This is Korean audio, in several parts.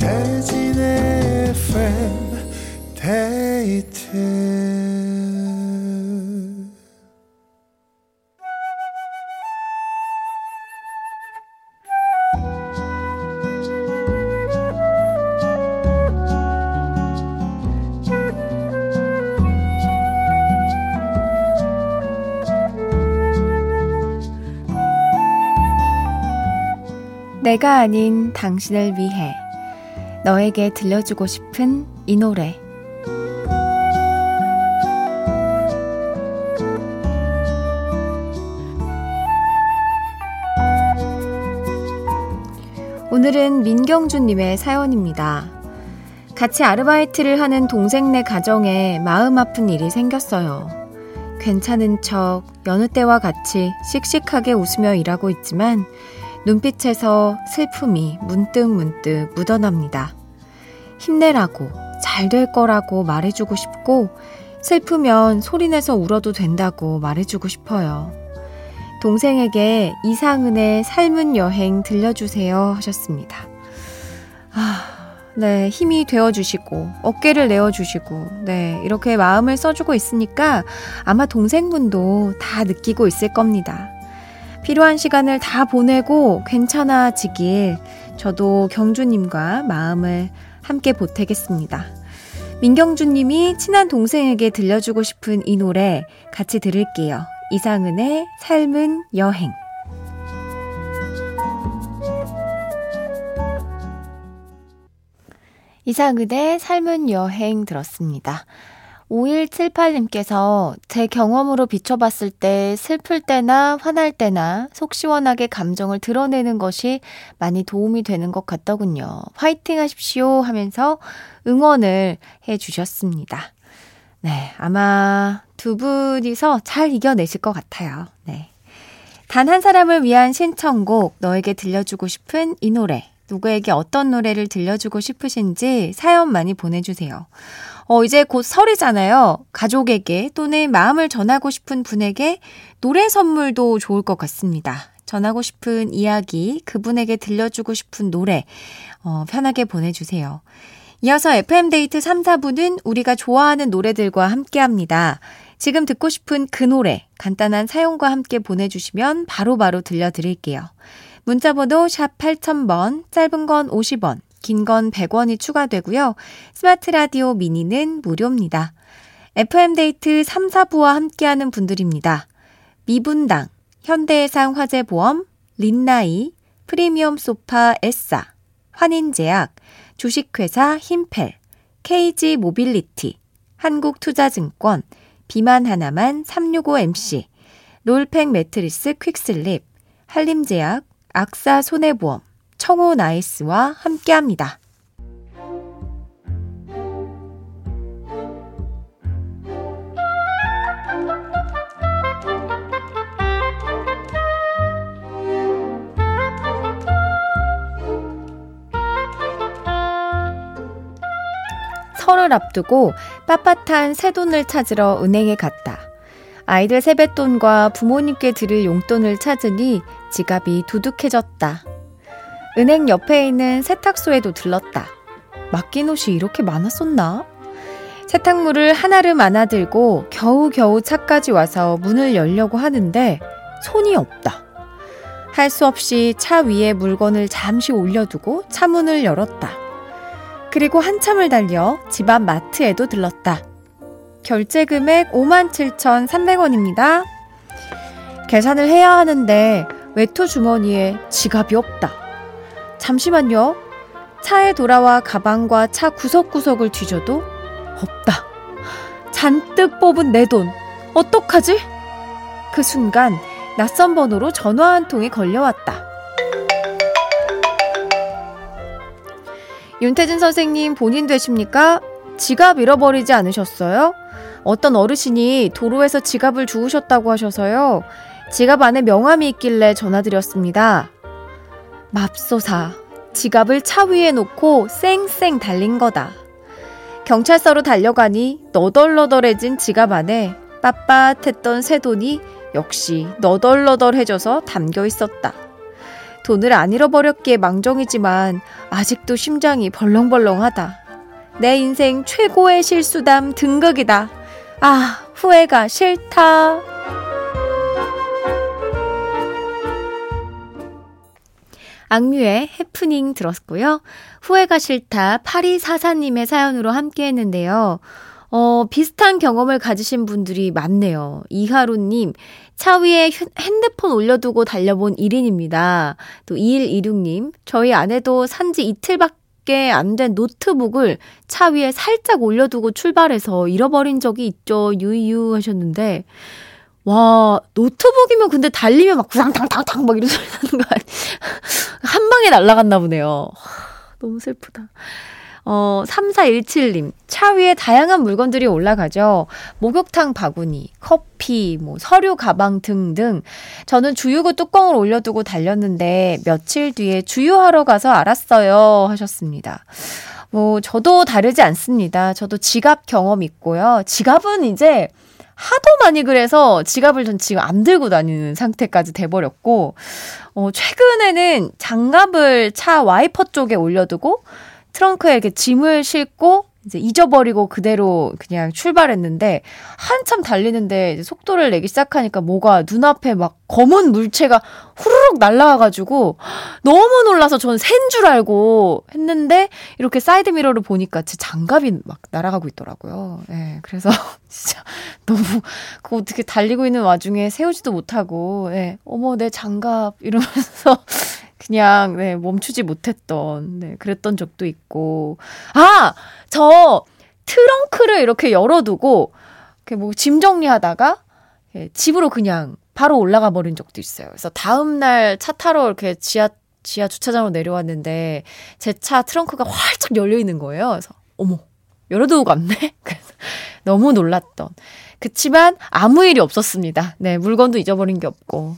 윤태진의 FM 데이트 내가 아닌 당신을 위해 너에게 들려주고 싶은 이 노래 오늘은 민경준님의 사연입니다. 같이 아르바이트를 하는 동생네 가정에 마음 아픈 일이 생겼어요. 괜찮은 척 여느 때와 같이 씩씩하게 웃으며 일하고 있지만 눈빛에서 슬픔이 문득문득 묻어납니다. 힘내라고, 잘 될 거라고 말해주고 싶고, 슬프면 소리내서 울어도 된다고 말해주고 싶어요. 동생에게 이상은의 삶은 여행 들려주세요 하셨습니다. 아, 네, 힘이 되어주시고, 어깨를 내어주시고, 네, 이렇게 마음을 써주고 있으니까 아마 동생분도 다 느끼고 있을 겁니다. 필요한 시간을 다 보내고 괜찮아지길 저도 경주님과 마음을 함께 보태겠습니다. 민경주님이 친한 동생에게 들려주고 싶은 이 노래 같이 들을게요. 이상은의 삶은 여행. 이상은의 삶은 여행 들었습니다. 5178님께서 제 경험으로 비춰봤을 때 슬플 때나 화날 때나 속 시원하게 감정을 드러내는 것이 많이 도움이 되는 것 같더군요. 화이팅 하십시오 하면서 응원을 해 주셨습니다. 네, 아마 두 분이서 잘 이겨내실 것 같아요. 네. 단 한 사람을 위한 신청곡, 너에게 들려주고 싶은 이 노래, 누구에게 어떤 노래를 들려주고 싶으신지 사연 많이 보내주세요. 어, 이제 곧 설이잖아요. 가족에게 또는 마음을 전하고 싶은 분에게 노래 선물도 좋을 것 같습니다. 전하고 싶은 이야기, 그분에게 들려주고 싶은 노래, 어, 편하게 보내주세요. 이어서 FM데이트 3, 4부는 우리가 좋아하는 노래들과 함께 합니다. 지금 듣고 싶은 그 노래, 간단한 사용과 함께 보내주시면 바로바로 바로 들려드릴게요. 문자번호 샵 8000번, 짧은 건 50원, 긴 건 100원이 추가되고요. 스마트 라디오 미니는 무료입니다. FM데이트 3, 4부와 함께하는 분들입니다. 미분당, 현대해상 화재보험, 린나이, 프리미엄 소파 에싸, 환인제약, 주식회사 힘펠, KG 모빌리티, 한국투자증권, 비만 하나만 365MC, 롤팩 매트리스 퀵슬립, 한림제약, 악사 손해보험, 청호 나이스와 함께합니다. 설을 앞두고 빳빳한 새돈을 찾으러 은행에 갔다. 아이들 세뱃돈과 부모님께 드릴 용돈을 찾으니 지갑이 두둑해졌다. 은행 옆에 있는 세탁소에도 들렀다. 맡긴 옷이 이렇게 많았었나? 세탁물을 하나를 안아들고 겨우겨우 차까지 와서 문을 열려고 하는데 손이 없다. 할 수 없이 차 위에 물건을 잠시 올려두고 차 문을 열었다. 그리고 한참을 달려 집 앞 마트에도 들렀다. 결제 금액 57,300원입니다. 계산을 해야 하는데 외투 주머니에 지갑이 없다. 잠시만요. 차에 돌아와 가방과 차 구석구석을 뒤져도 없다. 잔뜩 뽑은 내 돈. 어떡하지? 그 순간 낯선 번호로 전화 한 통이 걸려왔다. 윤태진 선생님 본인 되십니까? 지갑 잃어버리지 않으셨어요? 어떤 어르신이 도로에서 지갑을 주우셨다고 하셔서요. 지갑 안에 명함이 있길래 전화드렸습니다. 맙소사. 지갑을 차 위에 놓고 쌩쌩 달린 거다. 경찰서로 달려가니 너덜너덜해진 지갑 안에 빳빳했던 새 돈이 역시 너덜너덜해져서 담겨 있었다. 돈을 안 잃어버렸기에 망정이지만 아직도 심장이 벌렁벌렁하다. 내 인생 최고의 실수담 등극이다. 아, 후회가 싫다. 악뮤의 해프닝 들었고요. 후회가 싫다 8244님의 사연으로 함께 했는데요. 어, 비슷한 경험을 가지신 분들이 많네요. 이하루님, 차 위에 핸드폰 올려두고 달려본 1인입니다. 또 2126님, 저희 아내도 산지 이틀밖에 안 된 노트북을 차 위에 살짝 올려두고 출발해서 잃어버린 적이 있죠. 유유 하셨는데, 와, 노트북이면 근데 달리면 막 구상탕탕탕 막 이런 소리 나는 거 아니야? 한 방에 날아갔나 보네요. 너무 슬프다. 어, 3417님. 차 위에 다양한 물건들이 올라가죠. 목욕탕 바구니, 커피, 뭐, 서류 가방 등등. 저는 주유구 뚜껑을 올려두고 달렸는데 며칠 뒤에 주유하러 가서 알았어요. 하셨습니다. 뭐, 저도 다르지 않습니다. 저도 지갑 경험 있고요. 지갑은 이제 하도 많이 그래서 지갑을 전 지금 안 들고 다니는 상태까지 돼버렸고, 어, 최근에는 장갑을 차 와이퍼 쪽에 올려두고, 트렁크에 이렇게 짐을 싣고, 이제 잊어버리고 그대로 그냥 출발했는데 한참 달리는데 속도를 내기 시작하니까 뭐가 눈앞에 막 검은 물체가 후루룩 날라와가지고 너무 놀라서 저는 샌 줄 알고 했는데 이렇게 사이드 미러를 보니까 제 장갑이 막 날아가고 있더라고요. 예, 네, 그래서 진짜 너무 그 어떻게 달리고 있는 와중에 세우지도 못하고 예, 네, 어머 내 장갑 이러면서 그냥 네, 멈추지 못했던 네, 그랬던 적도 있고 아 저 트렁크를 이렇게 열어두고 뭐짐 정리하다가 예, 집으로 그냥 바로 올라가 버린 적도 있어요. 그래서 다음 날 차 타러 이렇게 지하 지하 주차장으로 내려왔는데 제 차 트렁크가 활짝 열려 있는 거예요. 그래서 어머 열어두고 갔네. 그래서 너무 놀랐던. 그치만 아무 일이 없었습니다. 네 물건도 잊어버린 게 없고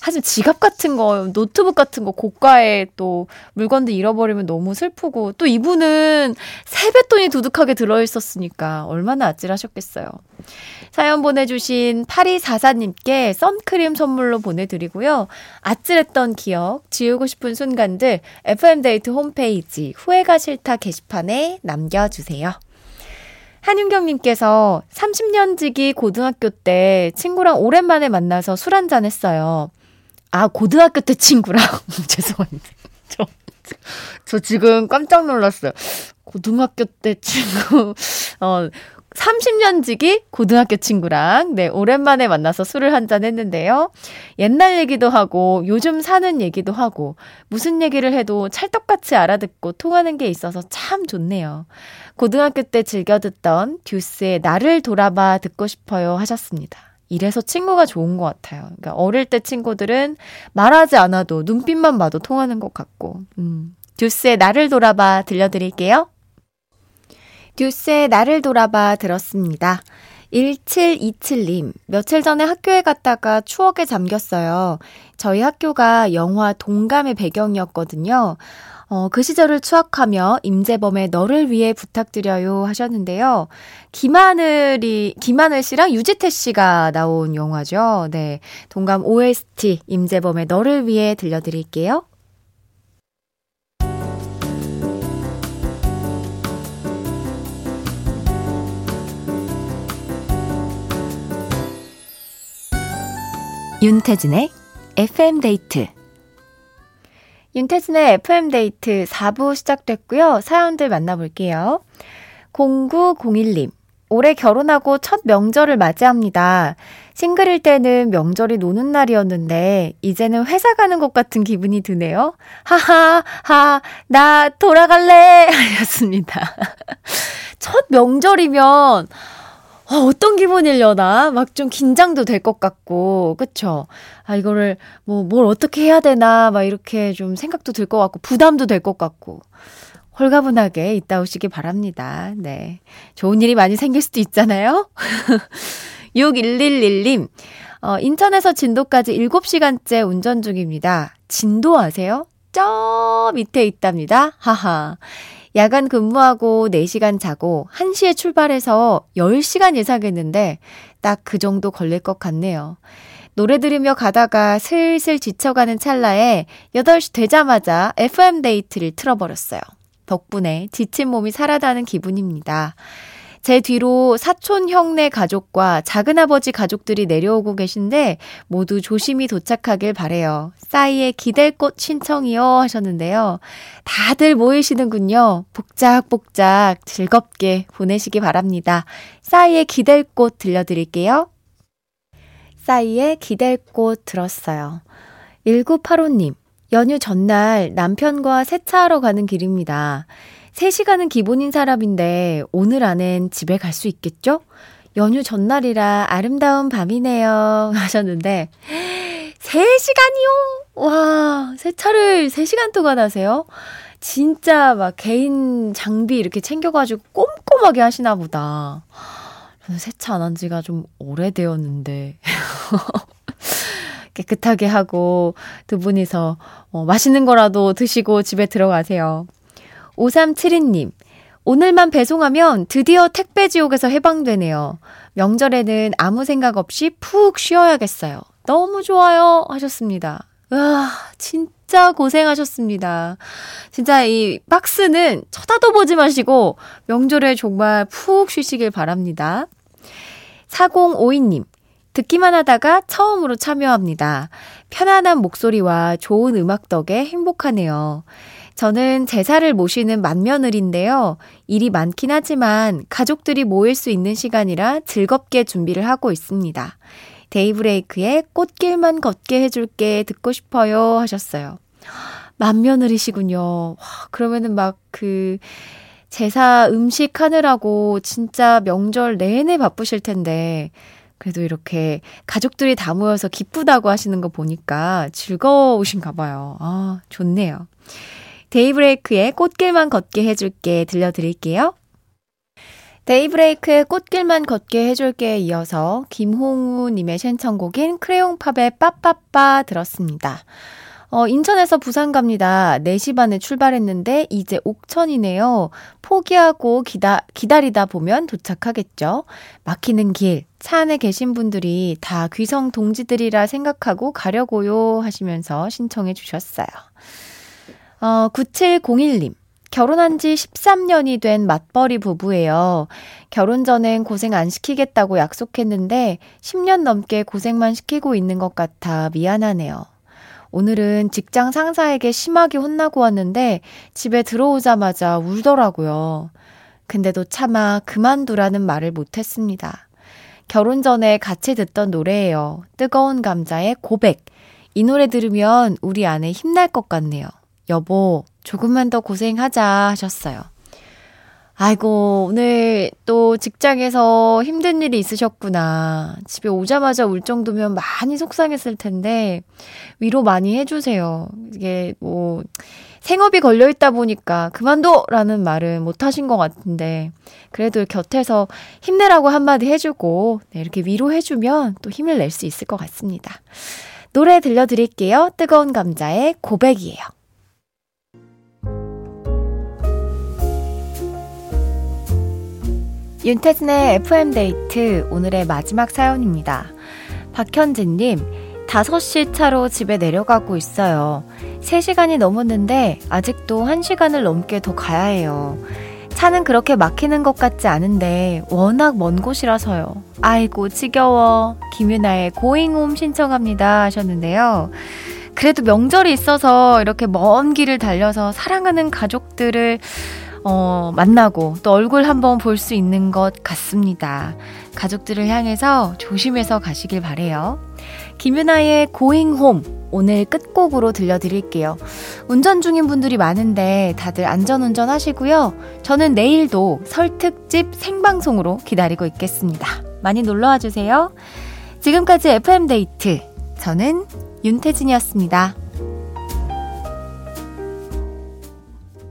하지만 지갑 같은 거, 노트북 같은 거 고가의 또 물건들 잃어버리면 너무 슬프고 또 이분은 세뱃돈이 두둑하게 들어있었으니까 얼마나 아찔하셨겠어요. 사연 보내주신 8244님께 선크림 선물로 보내드리고요. 아찔했던 기억, 지우고 싶은 순간들 FM데이트 홈페이지 후회가 싫다 게시판에 남겨주세요. 한윤경님께서 30년 지기 고등학교 때 친구랑 오랜만에 만나서 술 한잔 했어요. 아, 고등학교 때 친구랑. 죄송합니다. 저, 저 지금 깜짝 놀랐어요. 고등학교 때 친구, 어, 30년 지기 고등학교 친구랑, 네, 오랜만에 만나서 술을 한 잔 했는데요. 옛날 얘기도 하고, 요즘 사는 얘기도 하고, 무슨 얘기를 해도 찰떡같이 알아듣고 통하는 게 있어서 참 좋네요. 고등학교 때 즐겨 듣던 듀스의 나를 돌아봐 듣고 싶어요 하셨습니다. 이래서 친구가 좋은 것 같아요. 그러니까 어릴 때 친구들은 말하지 않아도 눈빛만 봐도 통하는 것 같고, 음. 듀스의 나를 돌아봐 들려드릴게요. 듀스의 나를 돌아봐 들었습니다. 1727님, 며칠 전에 학교에 갔다가 추억에 잠겼어요. 저희 학교가 영화 동감의 배경이었거든요. 어, 그 시절을 추억하며 임재범의 너를 위해 부탁드려요 하셨는데요. 김하늘이, 김하늘 씨랑 유지태 씨가 나온 영화죠. 네. 동감 OST 임재범의 너를 위해 들려드릴게요. 윤태진의 FM 데이트 윤태진의 FM데이트 4부 시작됐고요. 사연들 만나볼게요. 0901님. 올해 결혼하고 첫 명절을 맞이합니다. 싱글일 때는 명절이 노는 날이었는데, 이제는 회사 가는 것 같은 기분이 드네요. 하하, 하, 나 돌아갈래! 하셨습니다. 첫 명절이면, 어, 어떤 기분이려나? 막 좀 긴장도 될 것 같고, 그쵸? 아, 이거를 뭐, 뭘 어떻게 해야 되나? 막 이렇게 좀 생각도 들 것 같고, 부담도 될 것 같고. 홀가분하게 있다 오시기 바랍니다. 네. 좋은 일이 많이 생길 수도 있잖아요? 6111님, 어, 인천에서 진도까지 7시간째 운전 중입니다. 진도 아세요? 저 밑에 있답니다. 하하. 야간 근무하고 4시간 자고 1시에 출발해서 10시간 예상했는데 딱 그 정도 걸릴 것 같네요. 노래 들으며 가다가 슬슬 지쳐가는 찰나에 8시 되자마자 FM데이트를 틀어버렸어요. 덕분에 지친 몸이 살아나는 기분입니다. 제 뒤로 사촌 형네 가족과 작은아버지 가족들이 내려오고 계신데 모두 조심히 도착하길 바래요. 싸이의 기댈 꽃 신청이요 하셨는데요. 다들 모이시는군요. 복작복작 즐겁게 보내시기 바랍니다. 싸이의 기댈 꽃 들려드릴게요. 싸이의 기댈 꽃 들었어요. 1985님, 연휴 전날 남편과 세차하러 가는 길입니다. 3시간은 기본인 사람인데 오늘 안엔 집에 갈 수 있겠죠? 연휴 전날이라 아름다운 밤이네요. 하셨는데, 3시간이요? 와, 세차를 3시간 동안 하세요? 진짜 막 개인 장비 이렇게 챙겨가지고 꼼꼼하게 하시나 보다. 저는 세차 안 한 지가 좀 오래되었는데. 깨끗하게 하고 두 분이서 어, 맛있는 거라도 드시고 집에 들어가세요. 5372님, 오늘만 배송하면 드디어 택배 지옥에서 해방되네요. 명절에는 아무 생각 없이 푹 쉬어야겠어요. 너무 좋아요. 하셨습니다. 와, 진짜 고생하셨습니다. 진짜 이 박스는 쳐다도 보지 마시고 명절에 정말 푹 쉬시길 바랍니다. 4052님, 듣기만 하다가 처음으로 참여합니다. 편안한 목소리와 좋은 음악 덕에 행복하네요. 저는 제사를 모시는 맏며느리인데요. 일이 많긴 하지만 가족들이 모일 수 있는 시간이라 즐겁게 준비를 하고 있습니다. 데이브레이크의 꽃길만 걷게 해줄게 듣고 싶어요 하셨어요. 맏며느리시군요. 와, 그러면은 막 그 제사 음식 하느라고 진짜 명절 내내 바쁘실 텐데 그래도 이렇게 가족들이 다 모여서 기쁘다고 하시는 거 보니까 즐거우신가 봐요. 아, 좋네요. 데이브레이크의 꽃길만 걷게 해줄게 들려드릴게요. 데이브레이크의 꽃길만 걷게 해줄게 이어서 김홍우님의 신청곡인 크레용팝의 빠빠빠 들었습니다. 어, 인천에서 부산 갑니다. 4시 반에 출발했는데 이제 옥천이네요. 포기하고 기다, 기다리다 보면 도착하겠죠. 막히는 길, 차 안에 계신 분들이 다 귀성 동지들이라 생각하고 가려고요 하시면서 신청해 주셨어요. 어, 9701님. 결혼한 지 13년이 된 맞벌이 부부예요. 결혼 전엔 고생 안 시키겠다고 약속했는데 10년 넘게 고생만 시키고 있는 것 같아 미안하네요. 오늘은 직장 상사에게 심하게 혼나고 왔는데 집에 들어오자마자 울더라고요. 근데도 차마 그만두라는 말을 못했습니다. 결혼 전에 같이 듣던 노래예요. 뜨거운 감자의 고백. 이 노래 들으면 우리 아내 힘날 것 같네요. 여보, 조금만 더 고생하자 하셨어요. 아이고, 오늘 또 직장에서 힘든 일이 있으셨구나. 집에 오자마자 울 정도면 많이 속상했을 텐데, 위로 많이 해주세요. 이게 뭐, 생업이 걸려있다 보니까 그만둬! 라는 말은 못 하신 것 같은데, 그래도 곁에서 힘내라고 한마디 해주고, 네, 이렇게 위로해주면 또 힘을 낼 수 있을 것 같습니다. 노래 들려드릴게요. 뜨거운 감자의 고백이에요. 윤태진의 FM데이트 오늘의 마지막 사연입니다. 박현진님, 5시 차로 집에 내려가고 있어요. 3시간이 넘었는데 아직도 1시간을 넘게 더 가야 해요. 차는 그렇게 막히는 것 같지 않은데 워낙 먼 곳이라서요. 아이고 지겨워. 김유나의 고잉홈 신청합니다 하셨는데요. 그래도 명절이 있어서 이렇게 먼 길을 달려서 사랑하는 가족들을 어, 만나고 또 얼굴 한번 볼 수 있는 것 같습니다. 가족들을 향해서 조심해서 가시길 바래요. 김윤아의 Going Home 오늘 끝곡으로 들려드릴게요. 운전 중인 분들이 많은데 다들 안전운전 하시고요. 저는 내일도 설특집 생방송으로 기다리고 있겠습니다. 많이 놀러와 주세요. 지금까지 FM데이트. 저는 윤태진이었습니다.